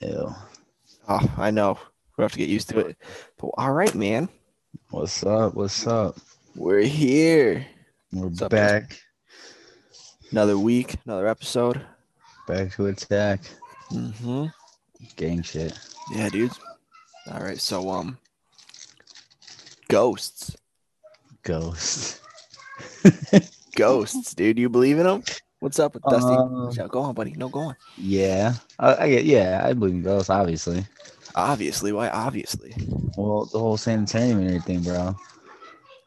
Ew. Oh, I know. We have to get used to it. But all right, man. What's up? What's up? We're here. We're What's up, back. Another week, another episode. Back to attack. Mm-hmm. Gang shit. Yeah, dude. All right, so um ghosts. Ghosts. Ghosts, dude. You believe in them? What's up with Dusty? Um, go on, buddy. No, go on. yeah. I, I get. Yeah, I believe in ghosts. Obviously. Obviously, why obviously? Well, the whole sanitarium and everything, bro.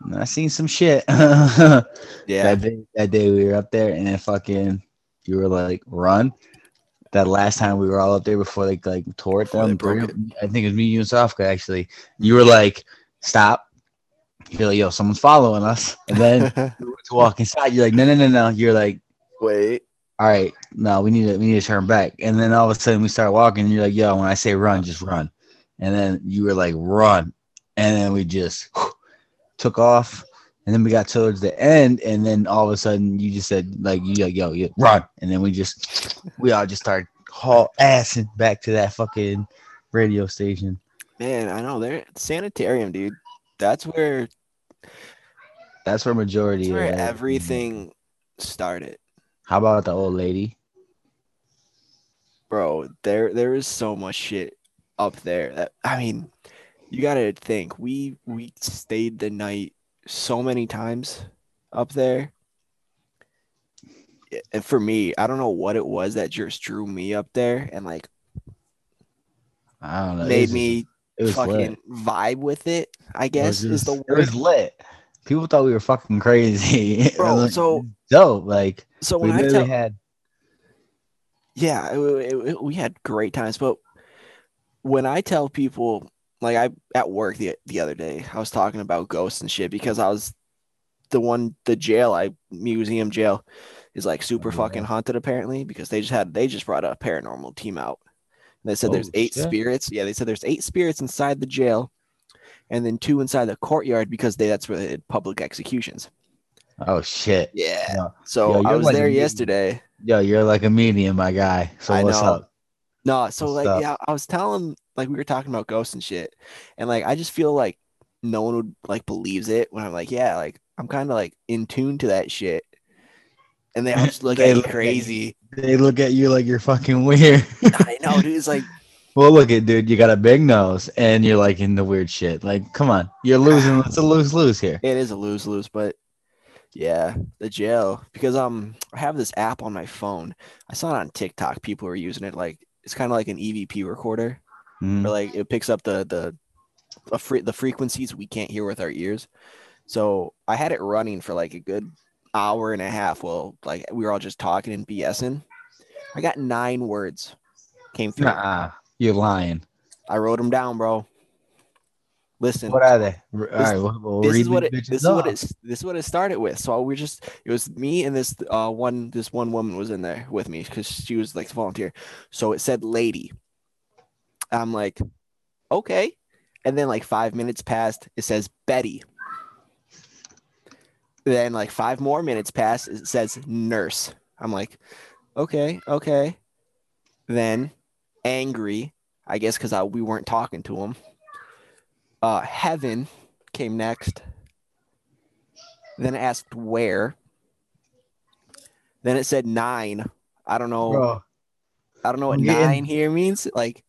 And I seen some shit. that Yeah. day, that day we were up there, and then fucking, you were like, run. That last time we were all up there before they like tore it down. broke three- I think it was me, you, and Sofka. Actually, you were like, stop. You're like, yo, someone's following us. And then we went to walk inside. You're like, no, no, no, no. You're like, Wait. all right, no, we need to we need to turn back. And then all of a sudden we start walking, and you're like, yo, when I say run, just run. And then you were like, run. And then we just took off. And then we got towards the end, and then all of a sudden you just said, like, you like, yo, yeah, run. And then we just we all just started haul assing back to that fucking radio station. Man, I know they're sanitarium, dude. That's where That's where majority that's where of everything started. How about the old lady? bro there there is so much shit up there that i mean you gotta think we we stayed the night so many times up there and for me i don't know what it was that just drew me up there and like I don't know. it made was- me it was fucking lit. vibe with it i It guess was is the word It was lit. People thought we were fucking crazy. Bro, Like, so- dope. Like so we when i tell had yeah it- it- it- we had great times but when i tell people like i at work the, the other day i was talking about ghosts and shit because i was the one the jail i museum jail is like super Oh, yeah. fucking haunted apparently because they just had they just brought a paranormal team out and they said oh, there's eight shit. spirits yeah they said there's eight spirits inside the jail and then two inside the courtyard because they that's where they did public executions oh shit. yeah so Yo, i was like there yesterday Yo, you're like a medium, my guy. So I what's know. up? No, so What's like up? yeah, I was telling like we were talking about ghosts and shit, and like I just feel like no one would like believes it when I'm like, yeah, like I'm kind of like in tune to that shit, and they all just look They at look at you. crazy. They look at you like you're fucking weird. I know, dude. It's like well, look at dude, you got a big nose and you're like in the weird shit. Like, come on, you're losing. It's a lose lose here. it is a lose lose, but yeah, the jail because um I have this app on my phone. I saw it on TikTok. People are using it like it's kind of like an EVP recorder. Mhm. or like it picks up the the a the frequencies we can't hear with our ears. So I had it running for like a good hour and a half. Well, like we were all just talking and BSing. I got nine words came through. Nuh-uh. You're lying. I wrote them down, bro. Listen, What are they? All right, we'll, we'll this is what it this is what this is what it started with. So we just it was me and this uh one this one woman was in there with me because she was like volunteer. So it said lady. I'm like, okay. And then like five minutes passed, it says Betty. Then like five more minutes passed, it says nurse. I'm like, okay, okay. Then angry, I guess because we weren't talking to him. Uh, heaven came next. Then it asked where. Then it said nine. I don't know. Bro, I don't know what I'm nine here means. Like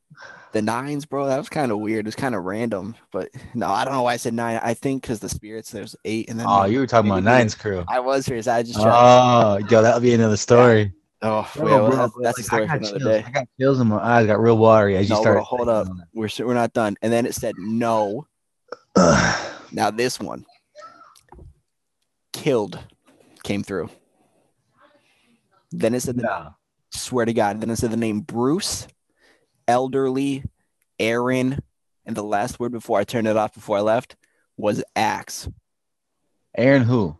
the nines, bro. That was kind of weird. It's kind of random. But no, I don't know why I said nine. I think because the spirits there's eight, and then oh, you were talking about maybe Nine's crew. I was here. So I just tried. Oh, yo, that'll be another story. Oh, Bro, well, bro, that's, that's like, a story I got another chills. day. I got chills in my eyes. Got real watery as you started. bro, hold up. We're we're not done. And then it said no. Now this one killed came through. Then it said the no. swear to God. Then it said the name Bruce, elderly, Aaron, and the last word before I turned it off before I left was axe. Aaron who?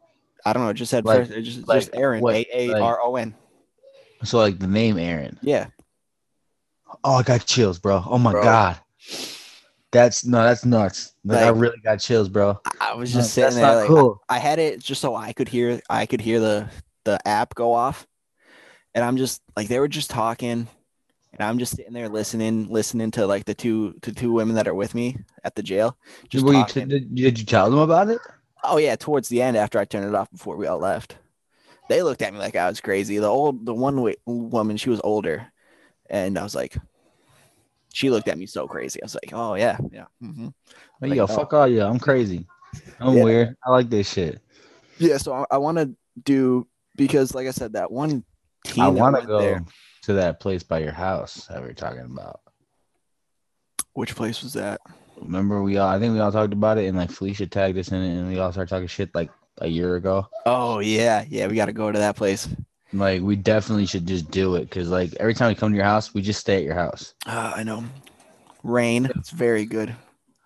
I don't know. It just said Like- first, it just, like just Aaron. A A R O N. So like the name Aaron. Yeah. Oh, I got chills, bro. Oh my Bro. god. That's no, that's nuts. Like, I really got chills, bro. I I was No, just sitting there. Like, cool. I had it just so I could hear. I could hear the the app go off, and I'm just like they were just talking, and I'm just sitting there listening, listening to like the two to two women that are with me at the jail. Just you did, did you tell them about it? oh yeah, towards the end after I turned it off before we all left, they looked at me like I was crazy. The old the one wa- woman, she was older, and I was like, she looked at me so crazy. I was like, oh yeah, yeah. hmm Like, Like, yo, oh. fuck all you. I'm crazy. I'm Yeah. weird. I like this shit. Yeah, so I, I want to do because, like I said, that one team. I want to go there- to that place by your house that we were talking about. Which place was that? Remember we all? I think we all talked about it, and like Felicia tagged us in it, and we all started talking shit like a year ago. Oh yeah, yeah. We got to go to that place. Like we definitely should just do it because like every time we come to your house, we just stay at your house. Uh, I know. Rain. It's very good.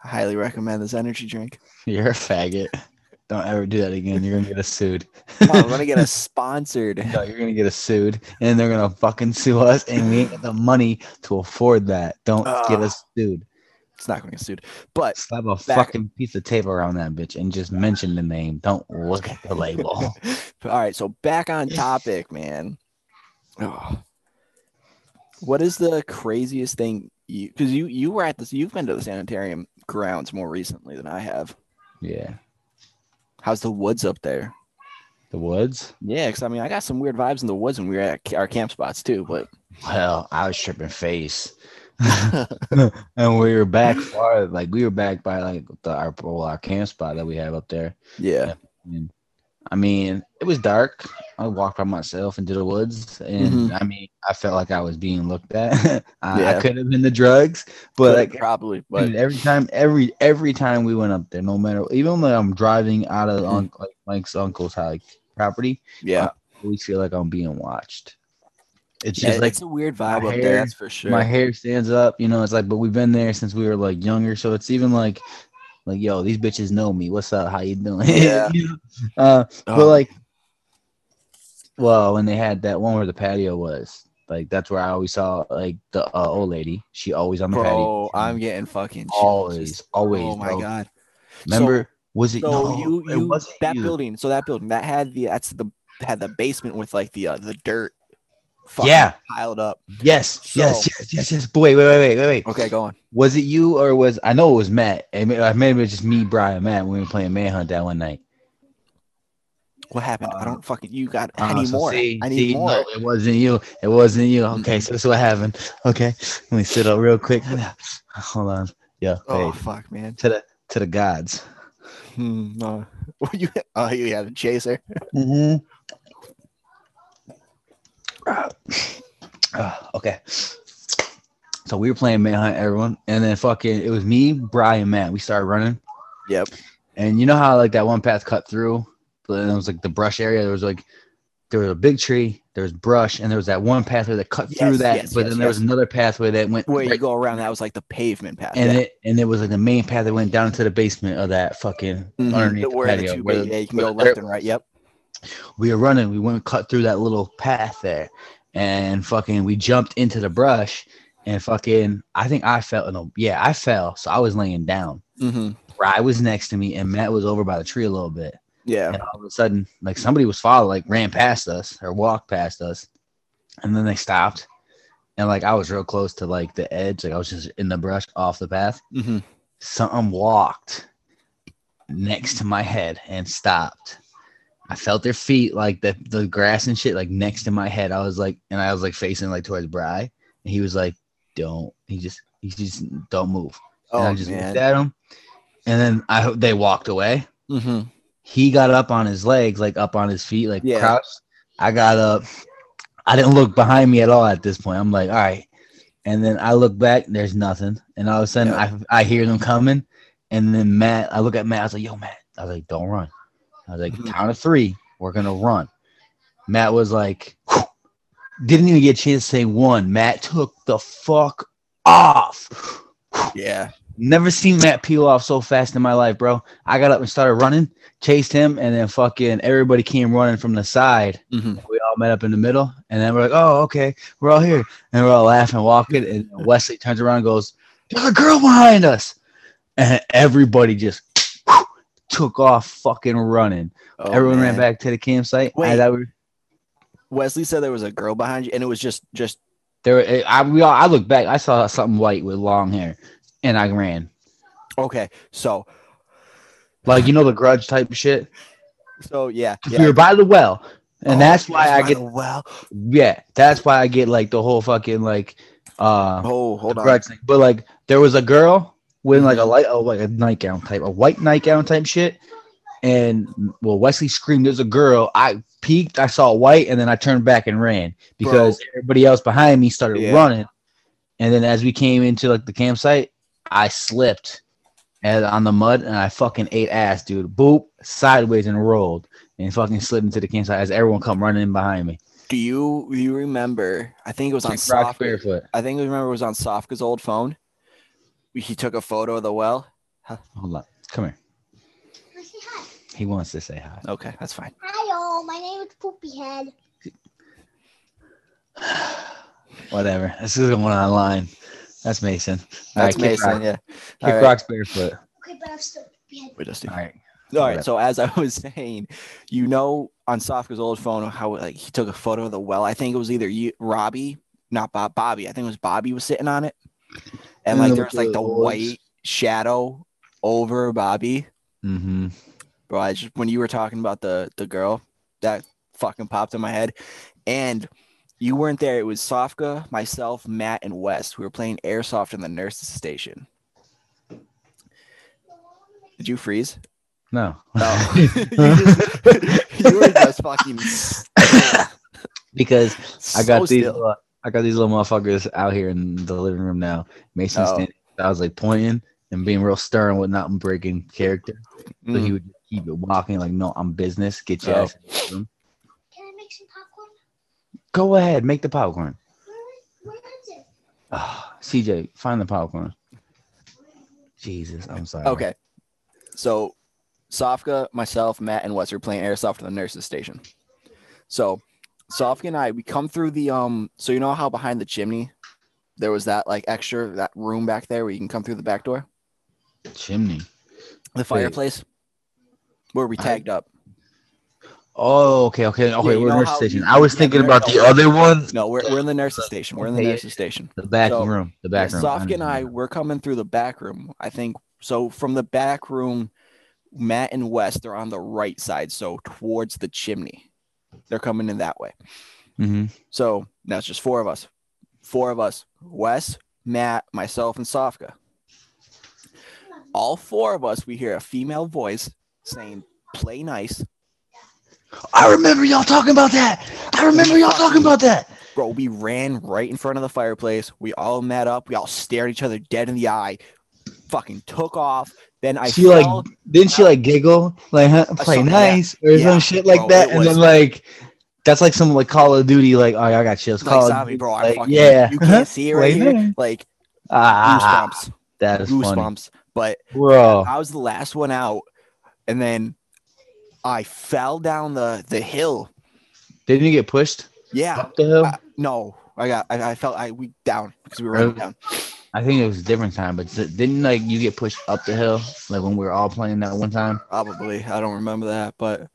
I highly recommend this energy drink. You're a faggot. Don't ever do that again. You're gonna get us sued. On, I'm gonna get us sponsored. No, you're gonna get us sued, and they're gonna fucking sue us, and we ain't got the money to afford that. Don't get Ah. us sued. It's not gonna get sued, but Slap a Back- fucking piece of tape around that bitch and just mention the name. Don't look at the label. all right. So back on topic, man. Oh. What is the craziest thing you? Because you you were at this. You've been to the sanitarium grounds more recently than I have. yeah, How's the woods up there? the woods. Yeah, because I mean, I got some weird vibes in the woods when we were at our camp spots too. But Well, I was tripping face, and we were back far. Like we were back by like the our well, our camp spot that we have up there. yeah, And I mean, it was dark. I walked by myself into the woods, and I mean, I felt like I was being looked at. I, Yeah. I could have been the drugs, but like probably. But every time, every every time we went up there, no matter, even when I'm driving out of Mhm. un- like Mike's uncle's like property, yeah, I always feel like I'm being watched. It's yeah just like it's a weird vibe up hair- there. That's for sure. my hair stands up, you know. It's like, but we've been there since we were like younger, so it's even like, like yo, these bitches know me. What's up? How you doing? Yeah. You know? Uh, but Oh, like, well, when they had that one where the patio was, like that's where I always saw like the uh, old lady. She always on the patio. bro, I'm getting fucking always, just- always. Oh my bro. god. Remember? was it? So no, you it you wasn't that you. building, so that building that had the that's the had the basement with like the uh, the dirt Yeah. piled up. Yes, So- yes, yes, yes, yes. Wait, wait, wait, wait, wait. Okay, go on. Was it you or was I know it was Matt? May, uh, maybe it was just me, Brian, Matt. when We were playing Manhunt that one night. What happened? I don't fucking you got I Uh, need so more. see- I need see, more. No, it wasn't you. It wasn't you. Okay, so this is what happened. Okay, let me sit up real quick. Hold on. Yeah, Oh hey, fuck, man. to the to the gods. Hmm, no. you oh you had a chaser. Mm-hmm. okay. So we were playing Manhunt, everyone, and then fucking it was me, Brian, Matt. We started running. Yep. And you know how like that one path cut through, but then it was like the brush area. There was like there was a big tree, there was brush, and there was that one pathway that cut through that. yes, but yes, then there was another pathway that went Where you go around that was like the pavement path. and yeah. it and it was like the main path that went down into the basement of that fucking Mhm, underneath the- the patio. where yeah, you can go left and right. Yep. We were running. We went cut through that little path there, and fucking we jumped into the brush, and fucking I think I fell. No, yeah, I fell. So I was laying down. Mm-hmm. Rye was next to me, and Matt was over by the tree a little bit. Yeah. And all of a sudden, like somebody was following, like ran past us or walked past us, and then they stopped. And like I was real close to like the edge, like I was just in the brush off the path. Mm-hmm. Something walked next to my head and stopped. I felt their feet, like the the grass and shit, like next to my head. I was like, and I was like facing like towards Bry, and he was like, "Don't." He just, he just don't move. Oh and I just man. looked at him, and then I they walked away Mm-hmm. he got up on his legs, like up on his feet, like Yeah. crouched. I got up. I didn't look behind me at all at this point. I'm like, all right. And then I look back, there's nothing. And all of a sudden I I hear them coming. And then Matt, I look at Matt, I was like, yo, Matt. I was like, don't run. I was like, Mhm. count of three, we're gonna run. Matt was like, didn't even get a chance to say one. Matt took the fuck off. Yeah. Never seen Matt peel off so fast in my life, bro. I got up and started running, chased him, and then fucking everybody came running from the side. Mm-hmm. We all met up in the middle, and then we're like, "Oh, okay, we're all here," and we're all laughing, walking. And Wesley turns around and goes, "There's a girl behind us," and everybody just took off, fucking running. Oh, Everyone ran back to the campsite. Wait. I thought we- Wesley said there was a girl behind you, and it was just just There, I we all, I looked back. I saw something white with long hair, and I ran. Okay, so Like you know the grudge type shit. so yeah, yeah. were by the well, and Oh, that's why I get well. yeah. That's why I get like the whole fucking like uh Oh, hold on. grudge thing. But like there was a girl with like a light, oh like a nightgown type, a white nightgown type shit. And well, Wesley screamed, "There's a girl!" I peeked, I saw white, and then I turned back and ran because everybody else behind me started Yeah. running. And then as we came into like the campsite, I slipped and on the mud and I fucking ate ass, dude. Boop, sideways and rolled and fucking slid into the campsite as everyone come running in behind me. Do you you remember? I think it was on soft. barefoot. I think I remember it was on Sofka's old phone. He took a photo of the well. Hold on, come here. Say hi. He wants to say hi. Okay, that's fine. Hi, all. My name is Poopy Head. Whatever. This is going online. That's Mason. All That's right, Mason. rock- Yeah. Kick All right. rocks barefoot. Okay, but I'm still Poopy Head. We just do. All right. All right. So as I was saying, you know, on Sofka's old phone, how like he took a photo of the well. I think it was either you, Robbie, not Bob, Bobby. I think it was Bobby was sitting on it, and like there's like the the white shadow over Bobby. Mm-hmm. Bro, I just when you were talking about the the girl, that fucking popped in my head, and you weren't there. It was Sofka, myself, Matt, and West. We were playing airsoft in the nurses station. Did you freeze? No. No. you, just- you were just fucking still. because I got So these. still. uh, I got these little motherfuckers out here in the living room now. Mason Oh. standing. I was like pointing and being real stern with not breaking character. So he Mm. would keep it walking like, no, I'm business. Get your Oh. ass in the room. Can I make some popcorn? Go ahead, make the popcorn. Where, where is it? Ah, CJ, find the popcorn. Jesus, I'm sorry. Okay. So Sofka, myself, Matt, and Wes were playing airsoft at the nurses station. So Sofka and I, we come through the um so you know how behind the chimney there was that like extra that room back there where you can come through the back door? Chimney. The fireplace where we I- tagged up. Oh, okay, okay, okay. you we're nurse station. I was yeah, thinking about the other one, No, we're, we're in the nurses station. We're in the Okay. nurses station. the back So, room, the back Yeah, room. Sofka and I, we're coming through the back room. I think so. From the back room, Matt and West are on the right side, so towards the chimney. They're coming in that way. Mhm. So it's just four of us. Four of us. Wes, Matt, myself, and Sofka. All four of us, we hear a female voice saying, play nice. I remember y'all talking about that. I remember y'all talking about that. Bro, we ran right in front of the fireplace. We all met up. We all stared each other dead in the eye. Fucking took off. Then I she like didn't she like giggle like huh, play nice or Yeah, some shit like bro, that and was- then like that's like some like Call of Duty like oh I got chills like Call of zombie, bro. Like, fucking, yeah You can't see it right here. Like ah goosebumps. that is funny Goosebumps. But bro I was the last one out. And then I fell down the the hill. didn't you get pushed Yeah. up the hill Uh, no. I got I, I felt I we down because we were running down. I think it was a different time but didn't like you get pushed up the hill like when we were all playing that one time Probably. I don't remember that, but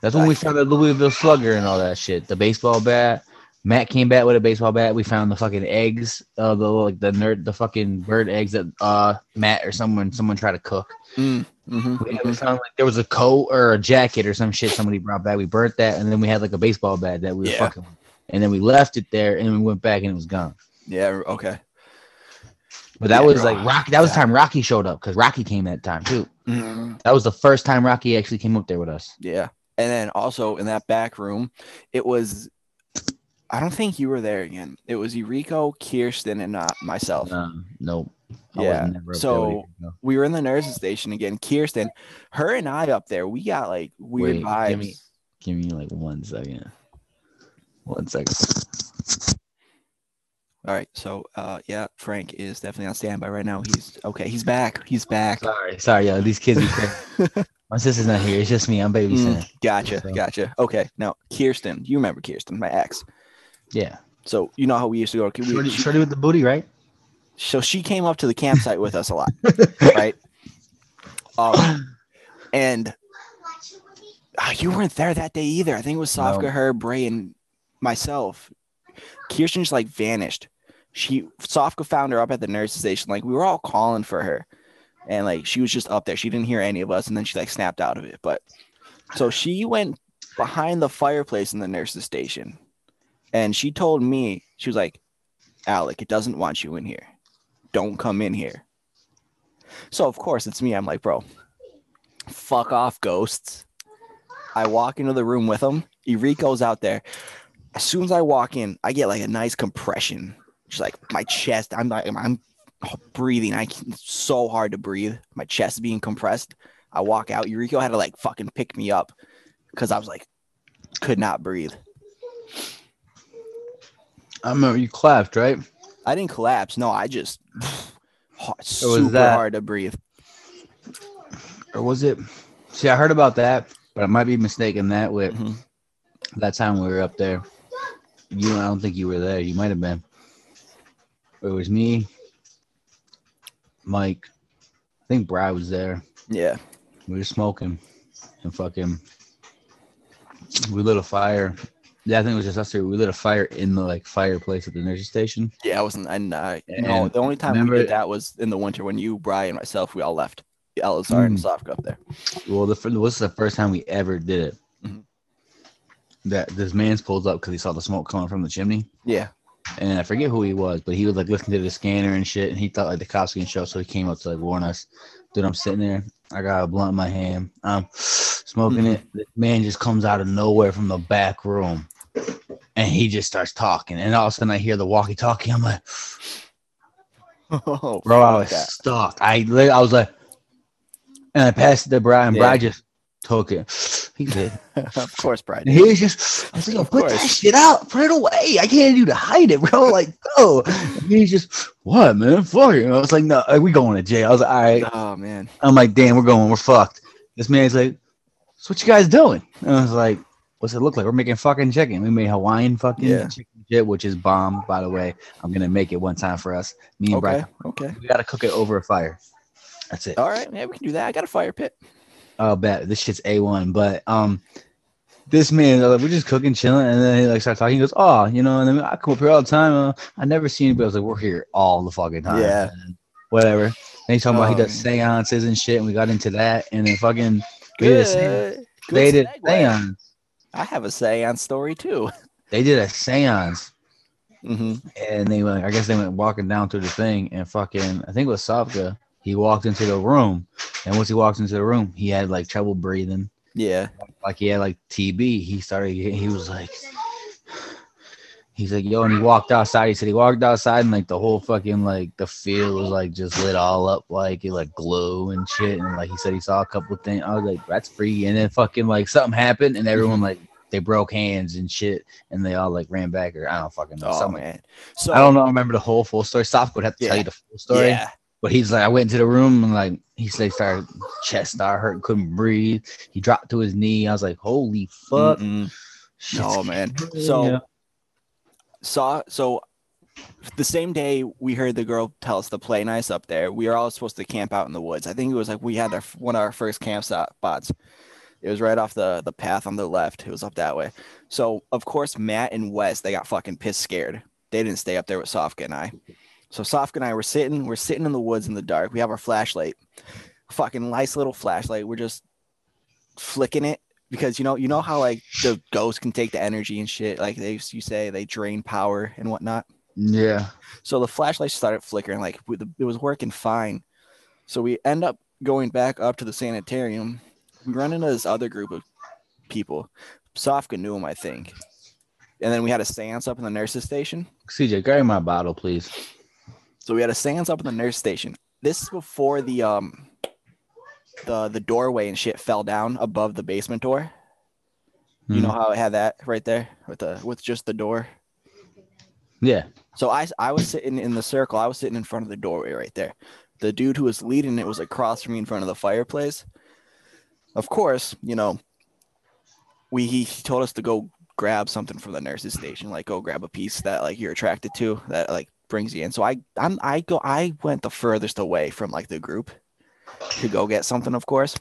that's when we found the Louisville Slugger and all that shit the baseball bat Matt came back with a baseball bat. We found the fucking eggs, uh, the like the nerd, the fucking bird eggs that uh Matt or someone someone tried to cook. mm, mhm, We, mhm. we found like there was a coat or a jacket or some shit somebody brought back. We burnt that, and then we had like a baseball bat that we were fucking. And then we left it there, and we went back, and it was gone. yeah, okay. But that Yeah, was like Rocky. That was Yeah. time Rocky showed up because Rocky came that time too. Mhm. That was the first time Rocky actually came up there with us. Yeah. And then also in that back room, it was I don't think you were there again. It was Eureka, Kirsten, and not myself. Um, nope. I Yeah, was never up so- We were in the nurses station again. Kirsten, her and I up there, we got like weird Wait, vibes. give me- Give me like one second. One second. All right. So uh yeah, Frank is definitely on standby right now. He's okay, he's back. He's back. Sorry, sorry, yo. These kids. My sister's not here. It's just me. I'm babysitting. Mm, gotcha, So- gotcha. Okay. Now Kirsten, you remember Kirsten, my ex. Yeah. So you know how we used to go we, Shorty, shorty with the booty, right? so she came up to the campsite with us a lot, right? Um, and Watch a movie. ah, you weren't there that day either. I think it was No. Sofka, her, Bray, and myself. Kirsten just like vanished. She Sofka found her up at the nurse station. Like we were all calling for her, and like she was just up there. She didn't hear any of us, and then she like snapped out of it. But so she went behind the fireplace in the nurse's station, and she told me she was like, "Alec, it doesn't want you in here. Don't come in here." So of course it's me. I'm like, bro, fuck off, ghosts. I walk into the room with him. Eureka's out there. As soon as I walk in, I get like a nice compression. Like my chest. I'm like I'm breathing. I can, so hard to breathe. My chest being compressed. I walk out. Eureka had to like fucking pick me up because I was like could not breathe. I remember you clapped, right? I didn't collapse. No, I just hard, was super that- hard to breathe. Or was it? See, I heard about that, but I might be mistaken that with Mhm. that time we were up there. You, I don't think you were there. You might have been. It was me, Mike. I think Brad was there. Yeah. We were smoking and fucking. We lit a fire. Yeah, I think it was just us three. We lit a fire in the like fireplace at the nursing station. Yeah, I wasn't. And uh, no, the only time remember- we did that was in the winter when you, Brian, and myself, we all left. Elazar and Mm. Sofka up there. Well, the was the first time we ever did it. Mhm. That this man's pulled up because he saw the smoke coming from the chimney, Yeah. And I forget who he was, but he was like listening to the scanner and shit, and he thought like the cops can show, so he came up to like warn us. Dude, I'm sitting there, I got a blunt in my hand, I'm smoking mm-hmm. it. This man just comes out of nowhere from the back room, and he just starts talking, and all of a sudden I hear the walkie-talkie. I'm like, Oh, bro, I was that. stuck. I I was like, and I passed it to Brian. Yeah. Brian just took it. He did. of course, Brian. And he was just, I was like, Of put that shit out, put it away. I can't do to hide it, bro. Like, oh, he's just, what, man? Fuck it. I was like, no, uh, we going to jail. I was like, all right. Oh man. I'm like, damn, we're going, we're fucked. This man's like, so what you guys doing? And I was like, what's it look like? We're making fucking chicken. We made Hawaiian fucking Yeah. chicken shit, which is bomb, by the way. I'm gonna make it one time for us. Me and Okay. Brian, Okay. we gotta cook it over a fire. That's it. All right. Yeah, we can do that. I got a fire pit. Oh, bet this shit's a one. But um, this man, like, we're just cooking, chilling, and then he like starts talking. He goes, "Oh, you know," and then I come up here all the time. Uh, I never see anybody. I was like, "We're here all the fucking time." Yeah. And whatever. And he's talking about he does seances and shit, and we got into that, and then fucking we did a seance. Good. Good they did segue. seance. I have a seance story too. They did a seance, hmm and they went. I guess they went walking down through the thing, and fucking. I think it was Sofka. He walked into the room, and once he walked into the room, he had like trouble breathing. Yeah. like he had like TB. He started. He was like, he's like, yo, and he walked outside. He said he walked outside and like the whole fucking like the field was like just lit all up like it like glow and shit. And like he said he saw a couple things. I was like, that's free. And then fucking like something happened and everyone mm-hmm. like they broke hands and shit and they all like ran back or I don't fucking know. Oh something. man. So I don't know. I remember the whole full story. Stop would have to tell you the full story. Yeah. But he's like, I went into the room and like he said he started chest started hurting, couldn't breathe. He dropped to his knee. I was like, holy fuck. Mm-mm. No man. So Yeah. saw so the same day we heard the girl tell us to play nice up there, we were all supposed to camp out in the woods. I think it was like we had our one of our first camp spots. It was right off the the path on the left. It was up that way. So of course Matt and Wes they got fucking pissed scared. They didn't stay up there with Sofka and I. So Sofka and I were sitting, we're sitting in the woods in the dark. We have our flashlight, fucking nice little flashlight. We're just flicking it because you know you know how like the ghosts can take the energy and shit. Like they you say they drain power and whatnot. Yeah. So the flashlight started flickering, like it was working fine. So we end up going back up to the sanitarium. We run into this other group of people. Sofka knew him, I think. And then we had a seance up in the nurses station. CJ, carry my bottle, please. So we had a seance up in the nurse station. This is before the um the the doorway and shit fell down above the basement door. You Hmm. know how it had that right there with the with just the door. Yeah. So I I was sitting in the circle. I was sitting in front of the doorway right there. The dude who was leading it was across from me in front of the fireplace. Of course, you know, we he, he told us to go grab something from the nurse's station, like go grab a piece that like you're attracted to that like brings you in. So I I'm I go I went the furthest away from like the group to go get something, of course.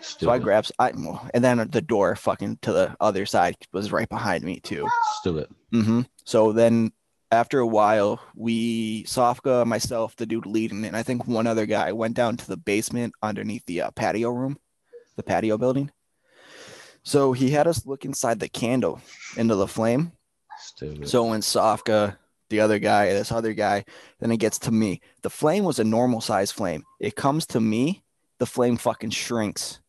So I grabs I and then the door fucking to the other side was right behind me too. Stupid. hmm So then after a while, we Sofka, myself, the dude leading, and I think one other guy went down to the basement underneath the uh, patio room, the patio building. So he had us look inside the candle into the flame. Stupid. So when Sofka, the other guy, this other guy, then it gets to me. The flame was a normal size flame. It comes to me, the flame fucking shrinks.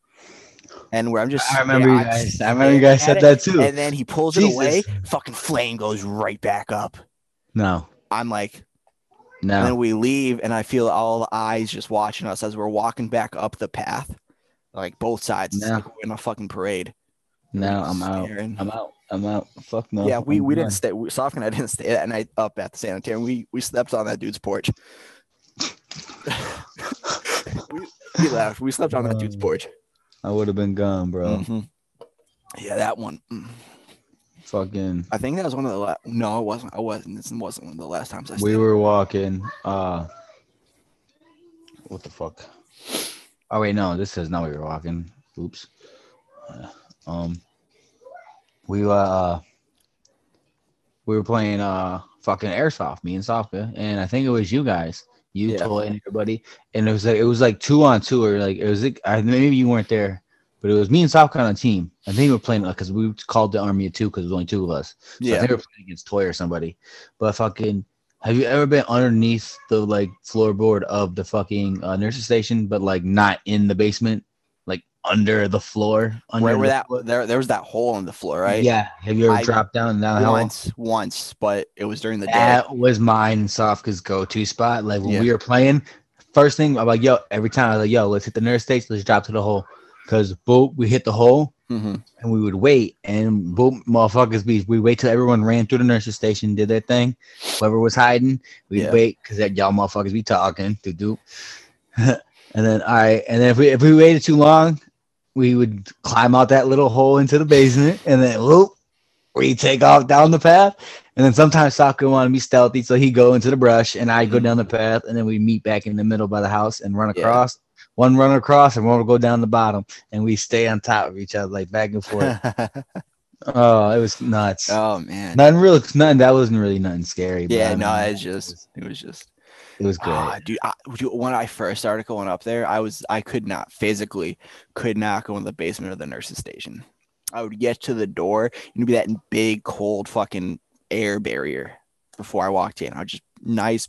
And where I'm just I remember you guys. I remember you guys said it, that too. And then he pulls it away, fucking flame goes right back up. No, I'm like, no. and then we leave, and I feel all the eyes just watching us as we're walking back up the path, like both sides. It's No. like we're in a fucking parade. No, I'm out. Staring. I'm out. I'm out. Fuck no. yeah, we, I'm we done. didn't stay. We, Sofk and I didn't stay that night up at the sanitarium. We we slept on that dude's porch. we, we left. We slept on that dude's Um, porch. I would have been gone, bro. Mhm. Yeah, that one. mm. Fucking. I think that was one of the last. No, it wasn't. I wasn't. This wasn't one of the last times I stayed. We were walking. Uh, what the fuck? Oh wait, no. This says now we were walking. Oops. Uh, um, we were uh, we were playing uh fucking airsoft, me and Sofka, and I think it was you guys, you, Yeah. Toy, and everybody, and it was like it was like two on two, or like it was like I, maybe you weren't there, but it was me and Sofka on a team. I think we were playing because we called the army of two because there was only two of us. So I Yeah. think we were playing against Toy or somebody. But fucking, have you ever been underneath the like floorboard of the fucking uh, nurse's station, but like not in the basement, under the floor? Under Where were that? floor? There, there was that hole in the floor, right? Yeah. Have you ever I- dropped down down the hole? Once, once, but it was during the day. That was mine Sofka's go-to spot. Like when Yeah. we were playing, first thing I'm like, yo, every time I was like, yo, let's hit the nurse station, let's drop to the hole. Cause boom, we hit the hole hmm and we would wait and boom, motherfuckers be we wait till everyone ran through the nurse's station, did their thing. Whoever was hiding, we'd Yeah. wait because that y'all motherfuckers be talking to do. and then all right, and then if we if we waited too long, we would climb out that little hole into the basement and then whoop, we take off down the path. And then sometimes Sofka wanted to be stealthy, so he'd go into the brush and I'd go down the path, and then we meet back in the middle by the house and run Yeah. across. One run across and one would go down the bottom, and we stay on top of each other like back and forth. oh, it was nuts. oh man. Nothing real, nothing. That wasn't really nothing scary. but yeah, I no, mean, it's just it was just it was great. ah, dude, I, dude. When I first started going up there, I was I could not physically could not go in the basement of the nurse's station. I would get to the door and be that big cold fucking air barrier before I walked in. I would just nice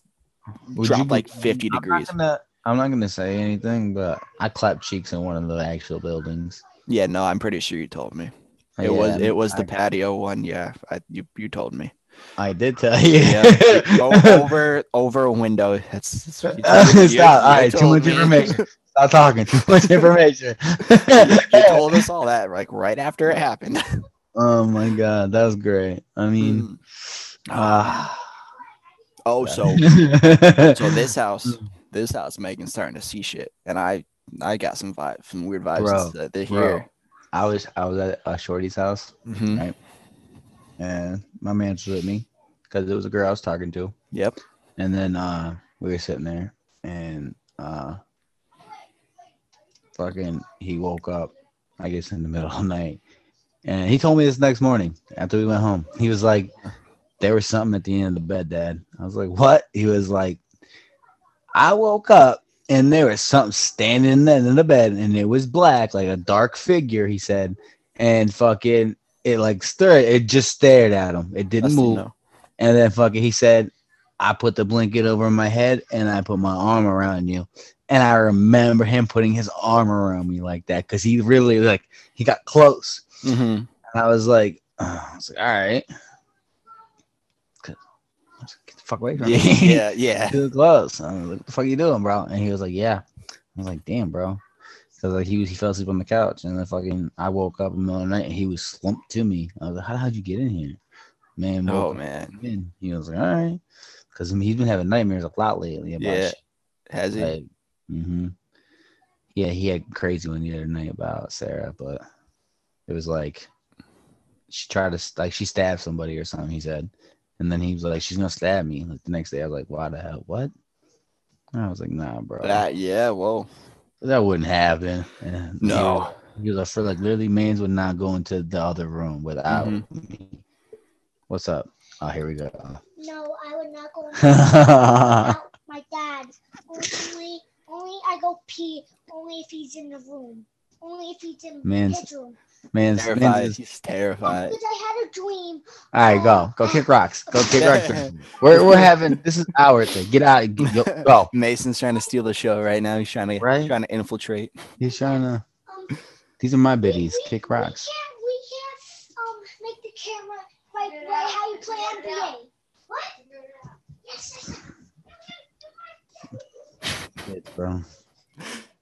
Would drop you like 50 I'm degrees. Not gonna, I'm not gonna say anything, but I clapped cheeks in one of the actual buildings. Yeah, no, I'm pretty sure you told me. It was it was the I- patio one. Yeah, I, you you told me. I did tell you. Yeah, over over a window. That's, that's what you told. You- Stop. All you right, too much me. information. Stop talking. Too much information. you told us all that like right after it happened. oh my god, that was great. I mean, Mm. uh, oh, so so this house, this house, Megan's starting to see shit, and I I got some vibe, some weird vibes Bro, that they bro. I was I was at uh, Shorty's house Mhm. And my man was with me because it was a girl I was talking to. Yep. And then uh we were sitting there and uh fucking he woke up, I guess in the middle of the night. And he told me this next morning after we went home. He was like, There was something at the end of the bed, Dad. I was like, What? He was like, I woke up and there was something standing in the, in the bed and it was black, like a dark figure, he said. And fucking it like stirred, it just stared at him. It didn't move. no. And then fucking he said, I put the blanket over my head and I put my arm around you. And I remember him putting his arm around me like that because he really like he got close. Mhm. And I was like, uh, I was like, all right. 'Cause- I was like, Get the fuck away from Yeah, me. yeah, yeah. Too close. I was like, what the fuck you doing, bro? And he was like, yeah. I was like, damn, bro. Because like he was, he fell asleep on the couch, and then fucking I woke up in the middle of the night, and he was slumped to me. I was like, how how'd you get in here, man? Oh man, in. He was like, all right, because he's been having nightmares a lot lately about Yeah. shit. has he? Like, hmm Yeah, he had crazy one the other night about Sarah, but it was like she tried to like she stabbed somebody or something. He said, and then he was like, "She's gonna stab me." Like the next day, I was like, "Why the hell? What?" And I was like, "Nah, bro." That yeah. Whoa. That wouldn't happen. And No. Because I feel like literally mans would not go into the other room without Mhm. me. What's up? Oh, here we go. No, I would not go in without my dad. Only, only I go pee. Only if he's in the room. Only if he's in Man's- his room. man's, man's Terrified. is- He's terrified. Because I had a dream. all right, go. Go kick rocks. Go kick rocks. We're, we're having this is our thing. Get out. Get, go, go. Mason's trying to steal the show right now. He's trying to Right? trying to infiltrate. He's trying to. Um, These are my biddies. we- Kick rocks. We can't, we can't um make the camera right, right how you play NBA. What? Yes, yes. Shit, bro.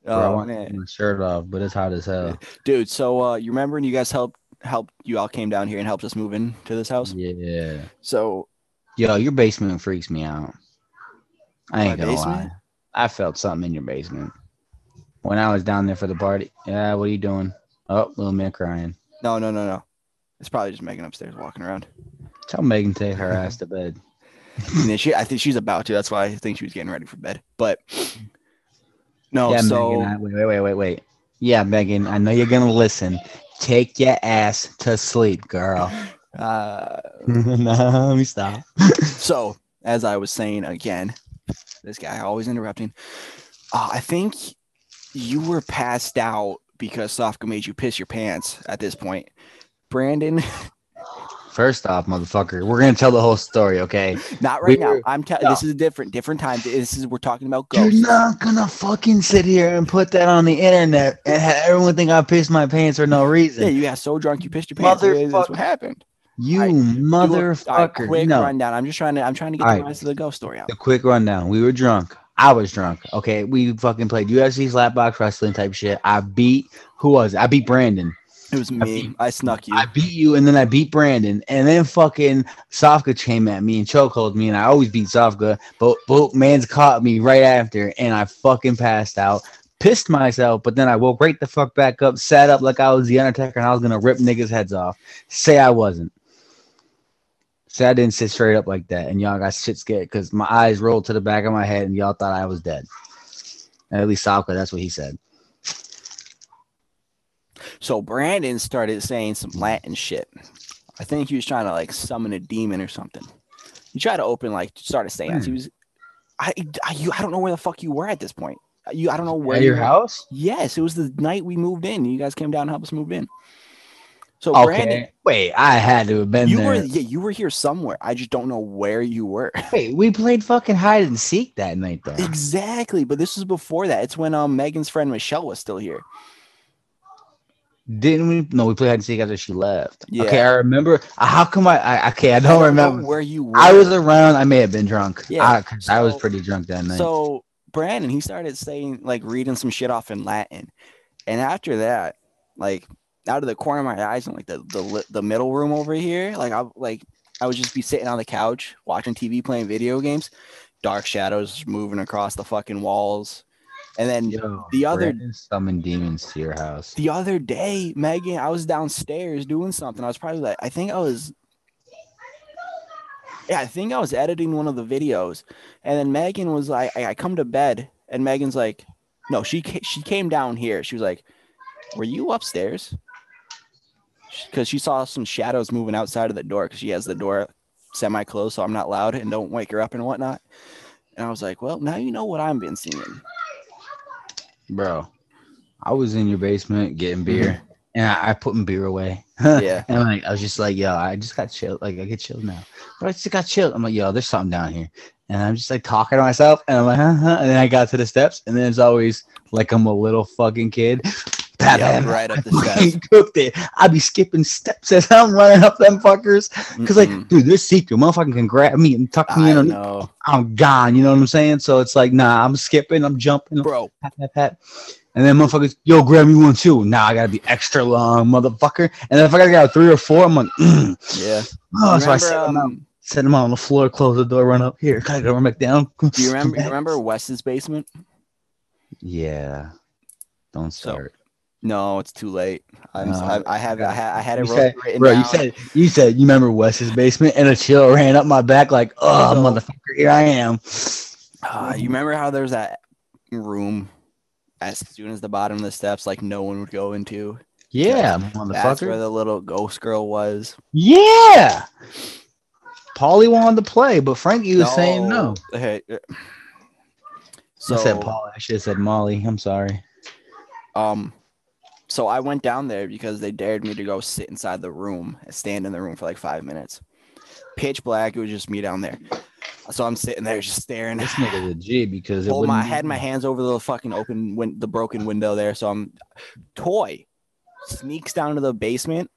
Bro, I Oh want man, my shirt off, but it's hot as hell. dude. So uh, you remember when you guys helped helped you all came down here and helped us move into this house? Yeah. So Yo, your basement freaks me out. I ain't gonna basement? lie. I felt something in your basement when I was down there for the party. Yeah, what are you doing? Oh, little man crying. no, no, no, no. It's probably just Megan upstairs walking around. Tell Megan to take her ass to bed. And she, I think she's about to. That's why I think she was getting ready for bed. But no, yeah, so Megan. I, wait, wait, wait, wait, wait. Yeah, Megan. I know you're gonna listen. Take your ass to sleep, girl. uh, no, let me stop. so as I was saying again, this guy always interrupting. Uh, I think you were passed out because Sofka made you piss your pants at this point. Brandon, First off, motherfucker, we're gonna tell the whole story, okay? not right now. We're- I'm telling. no. This is a different, different time. This is we're talking about ghosts. You're not gonna fucking sit here and put that on the internet and have everyone think I pissed my pants for no reason. Yeah, you got so drunk you pissed your pants. That's Motherfucker. what happened. You I- Do a- motherfucker. quick no, rundown. I'm just trying to. I'm trying to get All the right. rest of the ghost story out. the quick rundown. We were drunk. I was drunk. Okay, we fucking played UFC slapbox wrestling type shit. I beat who was it? I beat Brandon. It was me. I snuck you. I beat you, and then I beat Brandon, and then fucking Sofka came at me and chokehold me, and I always beat Sofka, but but man's caught me right after, and I fucking passed out, pissed myself, but then I woke right the fuck back up, sat up like I was the Undertaker, and I was gonna rip niggas' heads off. Say I wasn't. Say I didn't sit straight up like that, and y'all got shit scared because my eyes rolled to the back of my head, and y'all thought I was dead. At least Sofka, that's what he said. So Brandon started saying some Latin shit. I think he was trying to like summon a demon or something. He tried to open like start a seance. He was, I, I, you, I don't know where the fuck you were at this point. You, I don't know where At you your were. house? Yes, it was the night we moved in. You guys came down and helped us move in. So Okay. Brandon, Wait, I had to have been you there. were yeah, you were here somewhere. I just don't know where you were. Wait, we played fucking hide and seek that night though. exactly, but this was before that. It's when um Megan's friend Michelle was still here. Didn't we? No, we played hide and seek after she left. Yeah. Okay, I remember. How come I? I okay, I I don't remember. where you were. I was around. I may have been drunk. Yeah, I, 'cause I was pretty drunk that night. So Brandon, he started saying like reading some shit off in Latin, and after that, like out of the corner of my eyes and like the the the middle room over here, like I like I would just be sitting on the couch watching TV, playing video games. Dark shadows moving across the fucking walls, and then Yo, the other- summoned demons to your house. the other day, Megan, I was downstairs doing something. I was probably like, I think I was, yeah, I think I was editing one of the videos, and then Megan was like, I, I come to bed, and Megan's like, no, she ca- she came down here. She was like, were you upstairs? Because she saw some shadows moving outside of the door because she has the door semi closed, so I'm not loud and don't wake her up and whatnot. And I was like, well, now you know what I've been seeing. Bro, I was in your basement getting beer, mm-hmm. and I, I putting beer away. Yeah. and like I was just like, yo, I just got chilled. Like I get chilled now, but I just got chilled. I'm like, yo, there's something down here, and I'm just like talking to myself, and I'm like, huh, huh. and then I got to the steps, and then it's always like I'm a little fucking kid. Pat, Yeah, right up the steps. cooked it. I be skipping steps as I'm running up them fuckers. Cause like, Mm-mm. dude, this secret motherfucker can grab me and tuck me I in. Know, I'm gone. You know what I'm saying? So it's like, nah, I'm skipping, I'm jumping, bro. pat, pat, pat. And then motherfuckers, yo, grab me one too. Now I gotta be extra long, motherfucker. And then if I gotta get three or four, I'm like, mm. Yeah. oh, so I Remember, set them out, um, set them out on the floor, close the door, run up here. Gotta go run back down. Do you remember? You remember Wes's basement? Yeah. Don't So, start. No, it's too late. I'm, No. I, I have. I, ha- I had it You said- written Bro, down. you said you said you remember Wes's basement and a chill ran up my back like, oh So- motherfucker, here I am. Uh, you remember how there's that room as soon as the bottom of the steps, like no one would go into. Yeah, That's where motherfucker. the little ghost girl was. Yeah. Paulie wanted to play, but Frankie was saying no. Hey, uh, so I said Paulie. I should have said Molly. I'm sorry. um, so I went down there because they dared me to go sit inside the room, and stand in the room for like five minutes. Pitch black. It was just me down there. So I'm sitting there just staring. At this nigga's a G because it my wouldn't- had my hands over the fucking open win- the broken window there. So I'm toy sneaks down to the basement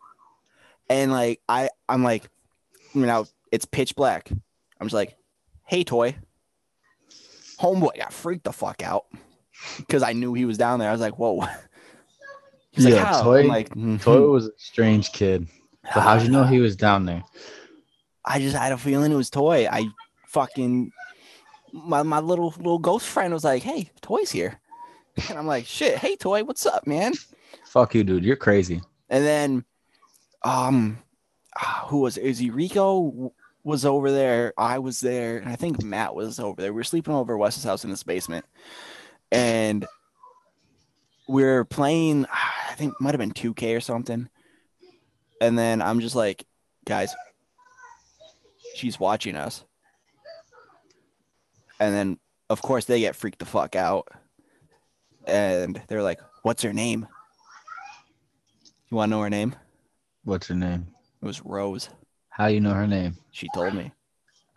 and like I I'm like you know it's pitch black. I'm just like, hey toy. Homeboy got freaked the fuck out because I knew he was down there. I was like, whoa. He's like, Yeah, how? Toy- I'm like, "Mhm." Toy was a strange kid. But how'd you know he was down there? I just had a feeling it was Toy. I fucking my my little little ghost friend was like, "Hey, Toy's here," and I'm like, "Shit, hey Toy, what's up, man?" Fuck you, dude. You're crazy. And then, um, ah, who was it? Is he Rico was over there? I was there, and I think Matt was over there. We were sleeping over at Wes's house in this basement, and we are playing. I think it might have been 2K or something. And then I'm just like, guys, she's watching us. And then, of course, they get freaked the fuck out, and they're like, "What's her name?" You want to know her name? What's her name? It was Rose. How you know her name? She told me.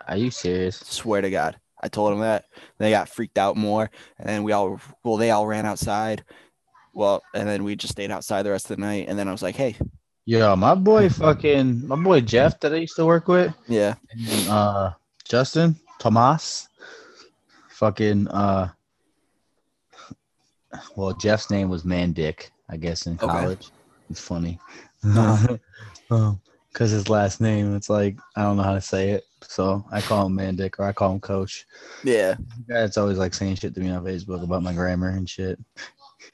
Are you serious? Swear to God. I told them that. They got freaked out more. And then we all, well, they all ran outside. Well, and then we just stayed outside the rest of the night. And then I was like, hey, Yeah, my boy fucking my boy Jeff that I used to work with, yeah, and, uh Justin, Tomas. Fucking uh well Jeff's name was Man Dick, I guess in Okay. college. It's funny. Uh-huh. um, cause his last name, it's like I don't know how to say it. So I call him Man Dick or I call him Coach. yeah. That's always like saying shit to me on Facebook about my grammar and shit.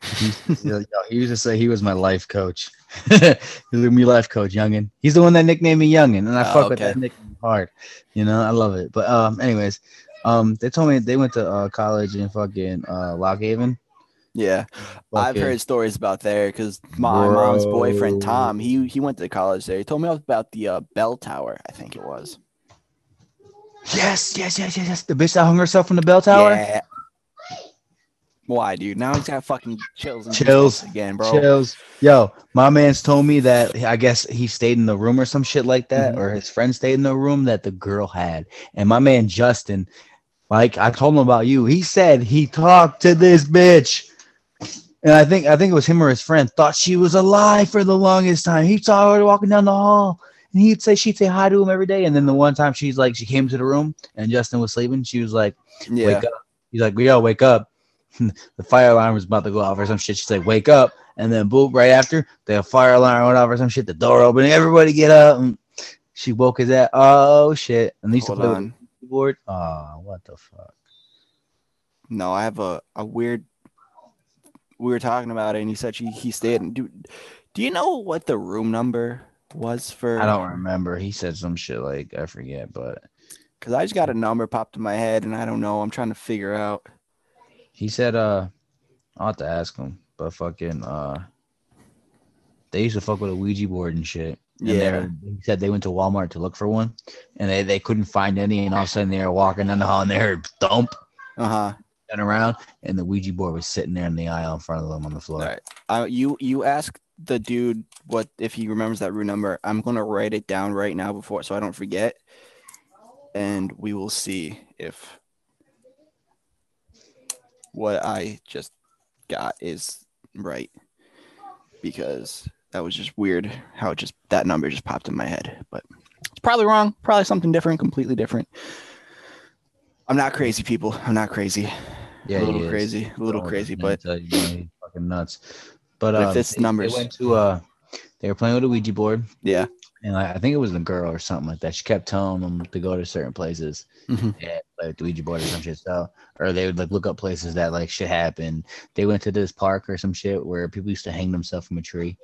He used to, yo, he used to say he was my life coach. He's my life coach, Youngin. He's the one that nicknamed me Youngin, and I Oh, fuck with that nickname hard. You know, I love it. But um, anyways, um, they told me they went to uh, college in fucking uh, Lock Haven. Yeah. I've heard stories about there because my mom's boyfriend, Tom, he, he went to college there. He told me about the uh, bell tower, I think it was. Yes, yes, yes, yes, yes. The bitch that hung herself from the bell tower. Yeah. Why, dude? Now he's got fucking chills and Chills. again, bro. Chills. Yo, my man's told me that I guess he stayed in the room or some shit like that, Mhm. or his friend stayed in the room that the girl had. And my man Justin, like I told him about you, he said he talked to this bitch. And I think I think it was him or his friend thought she was alive for the longest time. He saw her walking down the hall. And he'd say she'd say hi to him every day. And then the one time she's like, she came to the room and Justin was sleeping. She was like, Yeah. wake up. He's like, yo, wake up. the fire alarm was about to go off or some shit. She's like, wake up. And then boom, right after the fire alarm went off or some shit, the door opening, everybody get up. And she woke his ass. Oh shit. And they used Hold to play on. with keyboard. Oh, what the fuck? No, I have a, a weird. We were talking about it, and he said she, he stayed. in- Do, do you know what the room number was for? I don't remember. He said some shit like I forget, but Because I just got a number popped in my head, and I don't know. I'm trying to figure out. He said uh I'll have to ask him. But fucking uh they used to fuck with a Ouija board and shit. And Yeah. he said they went to Walmart to look for one and they, they couldn't find any and all of a sudden they were walking down the hall and they heard thump Uh huh. turn around and the Ouija board was sitting there in the aisle in front of them on the floor. All right. Uh, you you ask the dude what if he remembers that room number. I'm gonna write it down right now before so I don't forget, and we will see if what I just got is right because that was just weird how it just that number just popped in my head, but it's probably wrong. Probably something different, completely different. I'm not crazy, people. I'm not crazy. Yeah, a little crazy, a little Don't crazy, but tell you, man, fucking nuts. But But if uh, this numbers- they went to uh they were playing with a Ouija board yeah. And I, I think it was the girl or something like that. She kept telling them to go to certain places Mhm. and play the Ouija board or some shit. So, or they would like look up places that like shit happened. They went to this park or some shit where people used to hang themselves from a tree.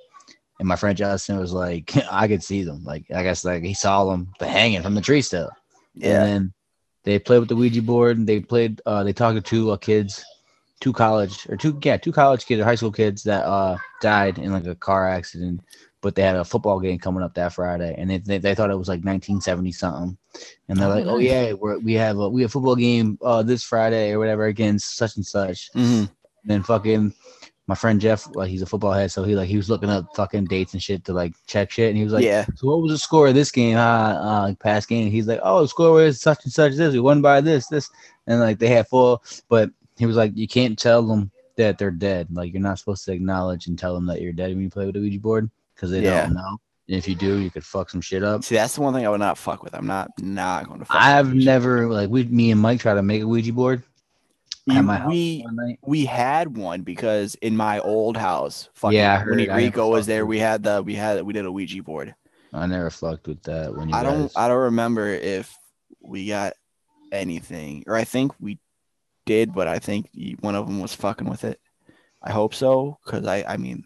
And my friend Justin was like, I could see them. Like, I guess like he saw them the hanging from the tree still. Yeah. And then they played with the Ouija board and they played, uh, they talked to two uh, kids two college or two yeah two college kids or high school kids that uh died in like a car accident but they had a football game coming up that friday and they, they, they thought it was like 1970 something and they're Oh, like oh yeah we're, we have a we have a football game uh this friday or whatever against such and such Mm-hmm. and then fucking my friend jeff like he's a football head so he like he was looking up fucking dates and shit to like check shit and he was like yeah. so what was the score of this game? Uh, uh past game. He's like, oh, the score was such and such. This we won by this, this, and like they had full. But he was like, you can't tell them that they're dead. Like you're not supposed to acknowledge and tell them that you're dead when you play with a Ouija board because they Yeah. don't know. And if you do, you could fuck some shit up. See, that's the one thing I would not fuck with. I'm not not going to. Fuck I've never like we, me and Mike try to make a Ouija board at You- my house we we had one because in my old house, fucking, Yeah, when it. Rico was there, we had the we had we did a Ouija board. I never fucked with that when you I don't. I don't remember if we got anything, or I think we did, but I think one of them was fucking with it. I hope so, because I I mean,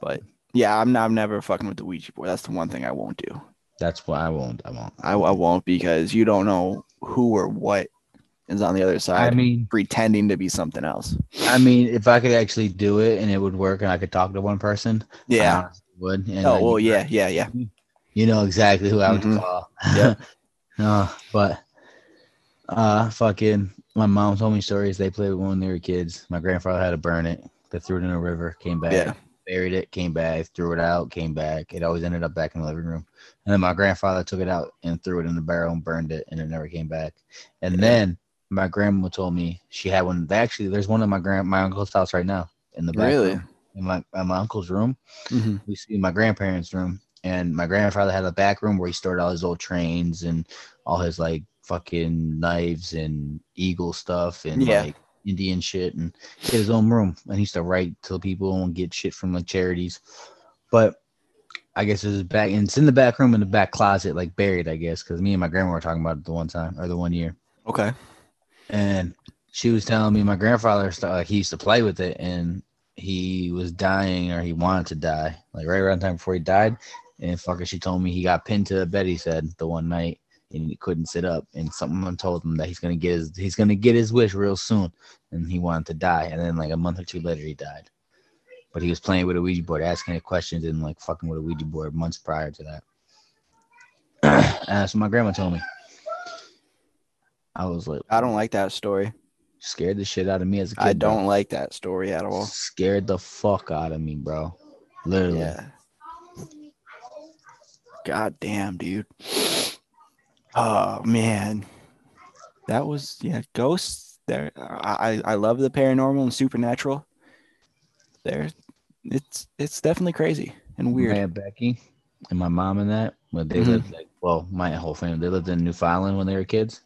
but yeah, I'm not I'm never fucking with the Ouija board. That's the one thing I won't do. That's why I won't. I won't. I, I won't because you don't know who or what is on the other side. I mean, pretending to be something else. I mean, if I could actually do it and it would work and I could talk to one person, Yeah. would. And Oh well, yeah, yeah, yeah. you know exactly who I would Mhm. call. Yep. uh, but uh, fucking, my mom told me stories. They played one when they were kids. My grandfather had to burn it. They threw it in a river, came back, Yeah. buried it, came back, threw it out, came back. It always ended up back in the living room. And then my grandfather took it out and threw it in the barrel and burned it, and it never came back. And Yeah. then my grandma told me she had one. They Actually, there's one in my grand my uncle's house right now in the back Really? room, in my in my uncle's room hmm we see my grandparents' room, and my grandfather had a back room where he stored all his old trains and all his like fucking knives and eagle stuff and Yeah. like Indian shit, and he had his own room, and he used to write to people and get shit from like charities. But I guess it's back, and it's in the back room in the back closet, like buried, I guess, because me and my grandma were talking about it the one time or the one year Okay. and she was telling me my grandfather like uh, he used to play with it and he was dying or he wanted to die like right around the time before he died and fucker she told me he got pinned to the bed he said the one night and he couldn't sit up and someone told him that he's gonna get his he's gonna get his wish real soon and he wanted to die and then like a month or two later he died but he was playing with a Ouija board asking it questions and like fucking with a Ouija board months prior to that uh, that's what my grandma told me I was like I don't like that story. scared the shit out of me as a kid. I don't like that story at all. Scared the fuck out of me, bro. Literally. Yeah. God damn, dude. Oh man, that was yeah. Ghosts. There, I I I love the paranormal and supernatural. There, it's it's definitely crazy and Weird. aunt Becky and my mom and that, when they Mhm. lived like well, my whole family, they lived in Newfoundland when they were kids.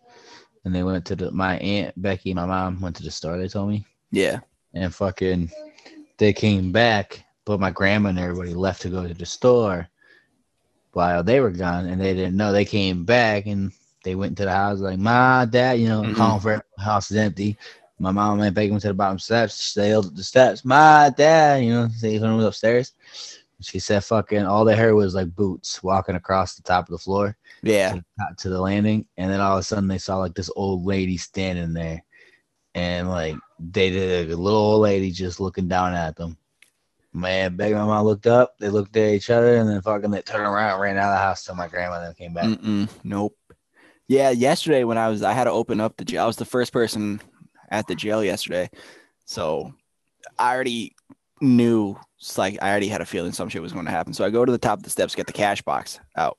And they went to the my aunt Becky and my mom went to the store, they told me. Yeah. And fucking they came back, but my grandma and everybody left to go to the store while they were gone and they didn't know they came back and they went to the house like my dad, you know, Mhm. calling for house is empty. My mom and Becky went to the bottom steps. They at the steps, my dad, you know, they went upstairs. She said fucking all they heard was like boots walking across the top of the floor Yeah. to, to the landing, and then all of a sudden they saw like this old lady standing there, and like they did a little old lady just looking down at them. Man, my mom looked up, they looked at each other, and then fucking they turned around, ran out of the house till my grandma then came back. Mm-mm, nope. Yeah, yesterday when I was, I had to open up the jail. I was the first person at the jail yesterday, so I already knew. It's like I already had a feeling some shit was going to happen. So I go to the top of the steps, get the cash box out,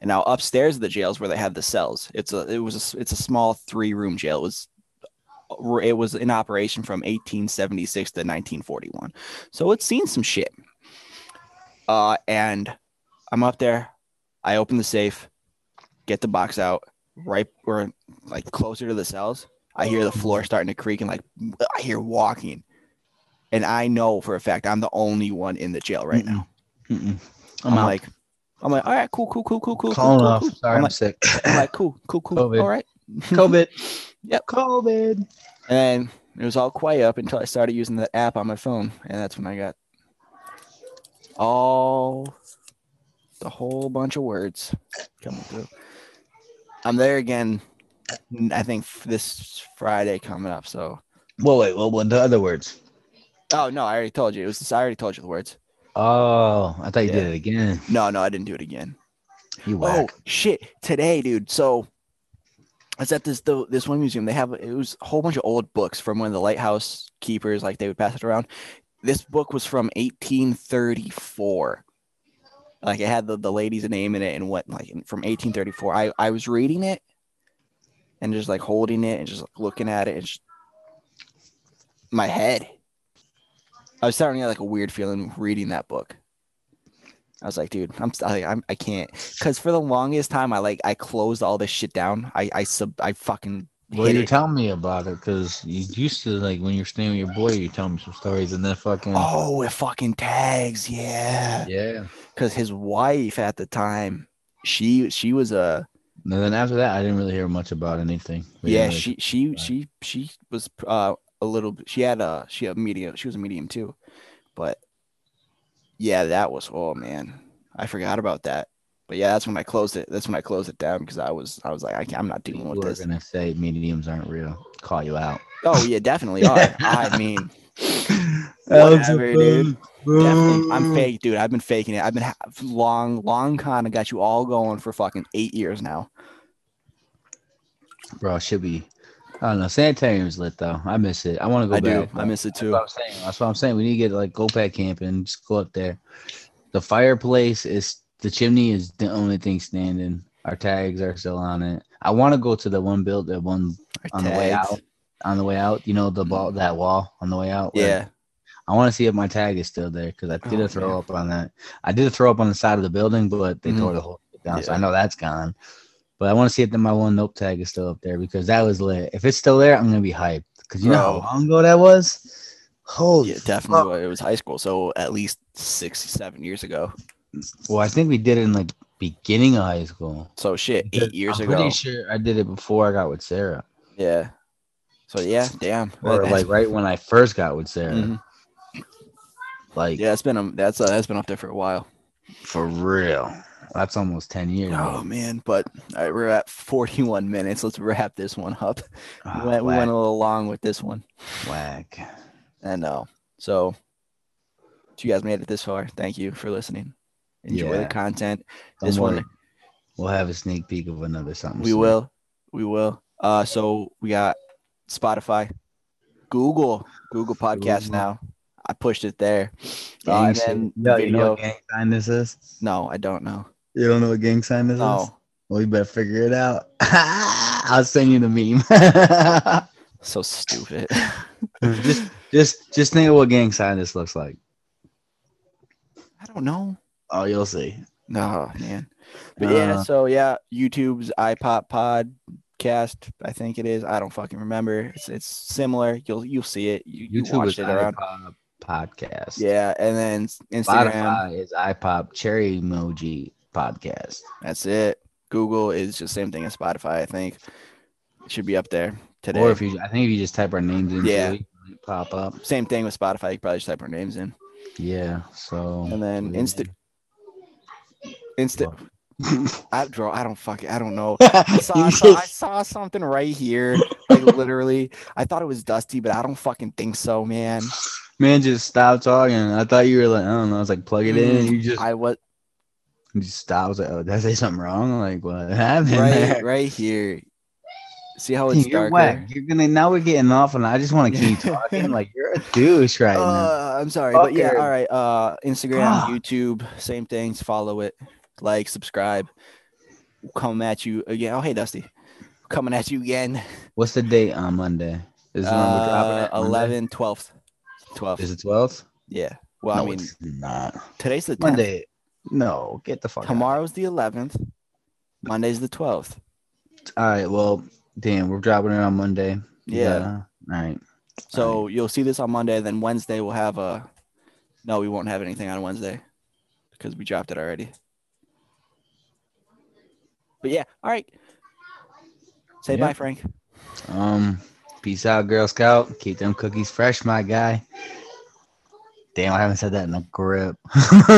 and now upstairs of the jails where they have the cells. It's a, it was a, it's a small three room jail. It was, it was in operation from 1876 to 1941, so it's seen some shit. Uh, and I'm up there. I open the safe, get the box out, right or like closer to the cells. I hear the floor starting to creak and like I hear walking. And I know for a fact I'm the only one in the jail right now. Mm-mm. I'm, I'm, like, I'm like, all right, cool, cool, cool, cool, cool. calling cool, off. cool. Sorry, I'm I'm like, sick. I'm like, cool, cool, cool. COVID. All right. COVID. Yep. COVID. And it was all quiet up until I started using the app on my phone. And that's when I got all the whole bunch of words coming through. I'm there again I think this Friday coming up. So. Well, wait. Well, what the other words? Oh no, I already told you. It was. I already told you the words. Oh, I thought you Yeah. did it again. No, no, I didn't do it again. You Oh shit! Today, dude. So I was at this the, this one museum. They have it was a whole bunch of old books from when the lighthouse keepers like they would pass it around. This book was from 1834. Like it had the, the lady's name in it and what like from 1834. I I was reading it and just like holding it and just like, looking at it and just my head. I was starting to get like a weird feeling reading that book. I was like, dude, I'm, I, I'm I can't, because for the longest time, I like I closed all this shit down. I I sub I fucking Well, you're it. telling me about it because you used to like when you're staying with your boy, you tell me some stories and then fucking oh, it fucking tags, yeah. yeah. Because his wife at the time, she she was a And then after that, I didn't really hear much about anything. We yeah she she she she was uh a little she had a she had a medium she was a medium too, but yeah that was oh man I forgot about that. But yeah, that's when I closed it. That's when I closed it down because I was I was like I can't, I'm not dealing with this. gonna say mediums aren't real. Call you out. Oh yeah, definitely are. I mean, Whatever, dude. definitely. I'm fake, dude. I've been faking it. I've been ha- long, long con. I got you all going for fucking eight years now. Bro, should be. I don't know. Sanitarium's lit though. I miss it. I want to go I do. back. I miss it too. That's what I'm saying. That's what I'm saying. We need to get like go back camping. Just go up there. The fireplace is the chimney is the only thing standing. Our tags are still on it. I want to go to the one built that one on the way out. On the way out, you know the ball that wall on the way out. where- Yeah. I want to see if my tag is still there because I did Oh, a throw man. up on that. I did a throw up on the side of the building, but they Mhm. tore the whole down, so I know that's gone. But I want to see if my one nope tag is still up there because that was lit. If it's still there, I'm gonna be hyped because you know how long ago that was. Holy Yeah, definitely. It was high school, so at least six, seven years ago. Well, I think we did it in like beginning of high school. So shit, eight years I'm ago. Pretty sure I did it before I got with Sarah, Yeah. So yeah, damn. or like right when I first got with Sarah. Mhm. Like Yeah, it's been um, that's uh, that's been up there for a while. for real. That's almost ten years. Oh man, but all right, we're at 41 minutes. Let's wrap this one up. Ah, we, went, we went a little long with this one. whack. And uh, so if you guys made it this far, thank you for listening. Enjoy the Yeah. content. Don't This one- worry. We'll have a sneak peek of another something. We soon. will. We will. Uh, so we got Spotify, Google, Google Podcast Google. now. I pushed it there. Uh, and then Yo, the you know video. what gang sign this is? No, I don't know. You don't know what gang sign this is? No. Well, you better figure it out. I'll send you the meme. So stupid. just, just, just think of what gang sign this looks like. I don't know. Oh, you'll see. No, man. But yeah, Uh, so yeah, YouTube's iPop podcast, I think it is. I don't fucking remember. It's it's similar. You'll you'll see it. You, you YouTube watched is it around. iPop podcast. Yeah, and then Instagram. Spotify is iPop cherry emoji podcast. That's it. Google is just same thing as Spotify. I think it should be up there today. Or if you, I think if you just type our names in, Yeah. pop up. same thing with Spotify. You probably just type our names in, Yeah. So. and then yeah. Insta. Insta. I draw. I don't fucking. I don't know. I saw, I saw, I saw something right here. Like literally, I thought it was Dusty, but I don't fucking think so, man. Man, just stop talking. I thought you were like, I don't know. I was like, plug it in. Mm-hmm. You just, I was just stop. I was like, oh, did I say something wrong? I'm like, what happened? right, there? right here. See how it's You're darker. whack. You're gonna now we're getting off, and I just want to keep talking. like you're a douche right now. Uh, I'm sorry, but yeah, Fucker. all right. Uh, Instagram, Fuck. YouTube, same things. Follow it, like, subscribe. Come at you again. Oh, hey, Dusty, coming at you again. What's the date on Monday? Is the one we're dropping Uh, it? Monday? 11, 12th, 12th. Is it 12th? Yeah. Well, no, I mean, not. today's the 10th. Monday. No, get the fuck. out. Tomorrow's the 11th. Monday's the 12th. All right. Well, damn, we're dropping it on Monday. Yeah. All right. So you'll see this on Monday. Then Wednesday we'll have a. No, we won't have anything on Wednesday because we dropped it already. But yeah, all right. Say Yeah. bye, Frank. Um. Peace out, Girl Scout. Keep them cookies fresh, my guy. Damn, I haven't said that in a grip.